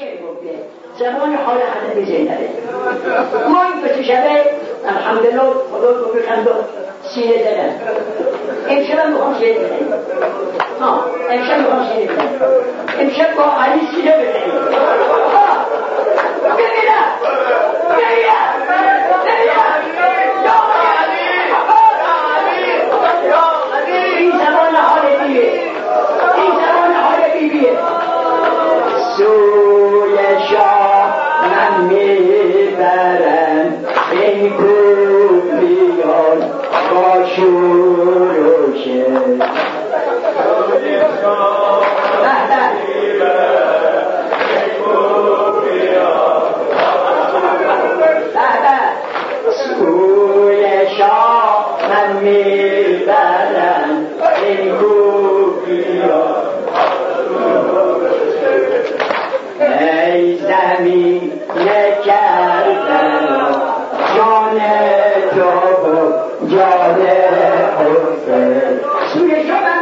شعر گفته. زمان زینبه ما این دو شبه الحمدلله خدا رو بخند سینه زدن. امشب می‌خوام شعر بزنیم ها امشب می‌خوام شعر بزنیم امشب با علی سینه بزنیم. زمین کربلا جان تو جان حسین سوی شما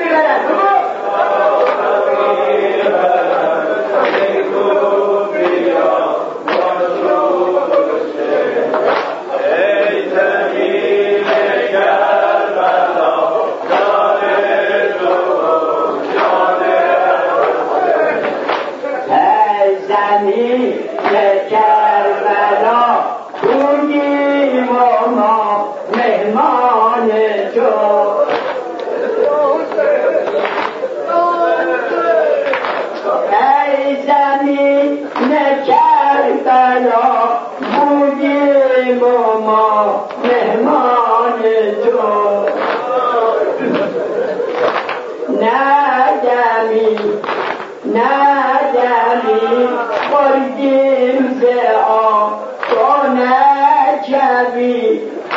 ای زمین کربلا بودیم و ما مهمان تو ای زمین کربلا بودیم و ما مهمان تو ندمی ندمی خوردیم ز آب تو نجبی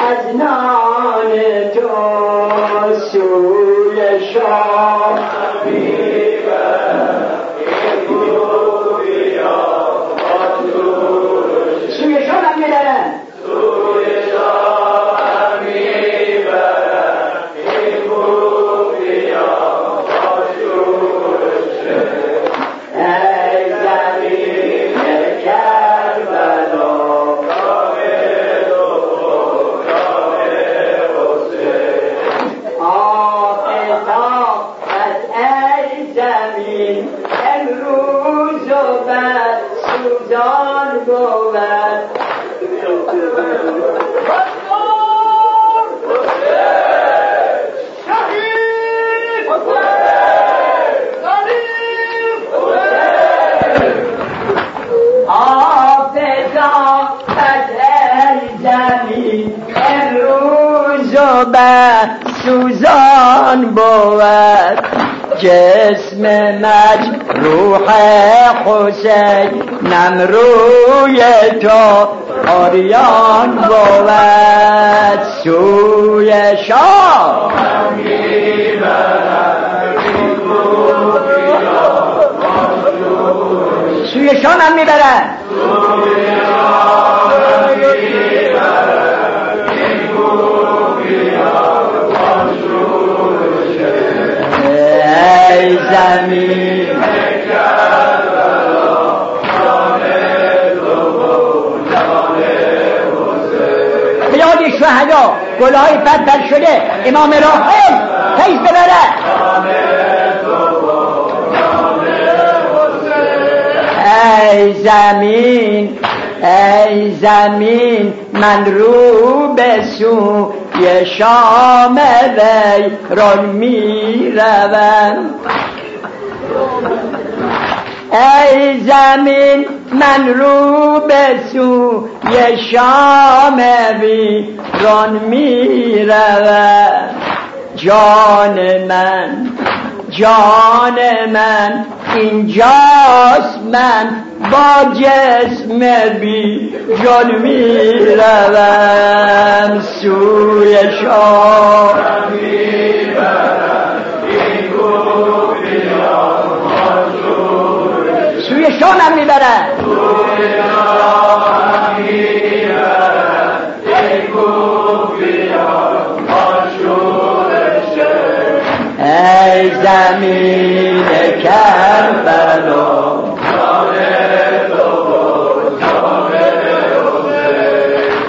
از نان تو سوی شام بود. ای زمین امروز و سوزان بود. جسم مجروح حسین نم روی تو آریان بود. سوی شاه. سوی شام هم می‌برن. زمین یاد شهدا گلهای بدبر شده امام راحل حیث ببره. ای زمین ای زمین من رو به سوی شام ویران می روم ای زمین من رو به سوی شام ویران می جان من جان من اینجاست من با جسم بی جان می روم سوی شام رویشان هم می‌برد. ای زمین کربلا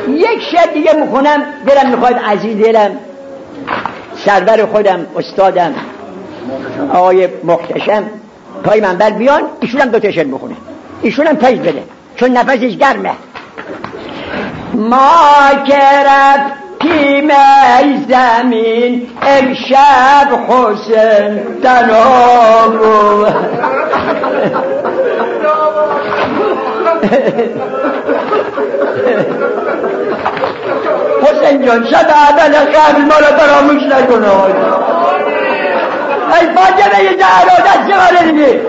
یک شب دیگه می‌خونم دلم می‌خواد عزیز دلم سرور خودم استادم آقای مختشم پای منبر بیان ایشون هم دو شعر بخونه. ایشون هم پایز بده چون نفسش گرمه. ما که رفتیم زمین امشب حسین تنام حسین جان شب اول قبل ما را فراموش ای فاطمه زهرا دست من دیگه